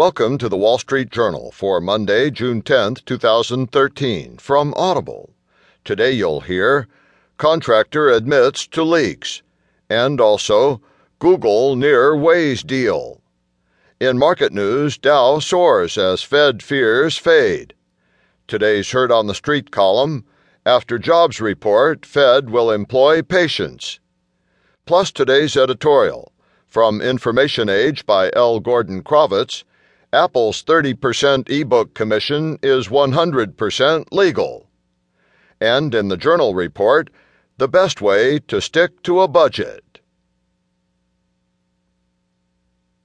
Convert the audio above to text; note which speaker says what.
Speaker 1: Welcome to the Wall Street Journal for Monday, June 10th, 2013, from Audible. Today you'll hear Contractor admits to leaks, and also Google near Waze deal. In market news, Dow soars as Fed fears fade. Today's Heard on the Street column After jobs report, Fed will employ patience. Plus today's editorial from Information Age by L. Gordon Crovitz Apple's 30% ebook commission is 100% legal. And in the journal report, the best way to stick to a budget.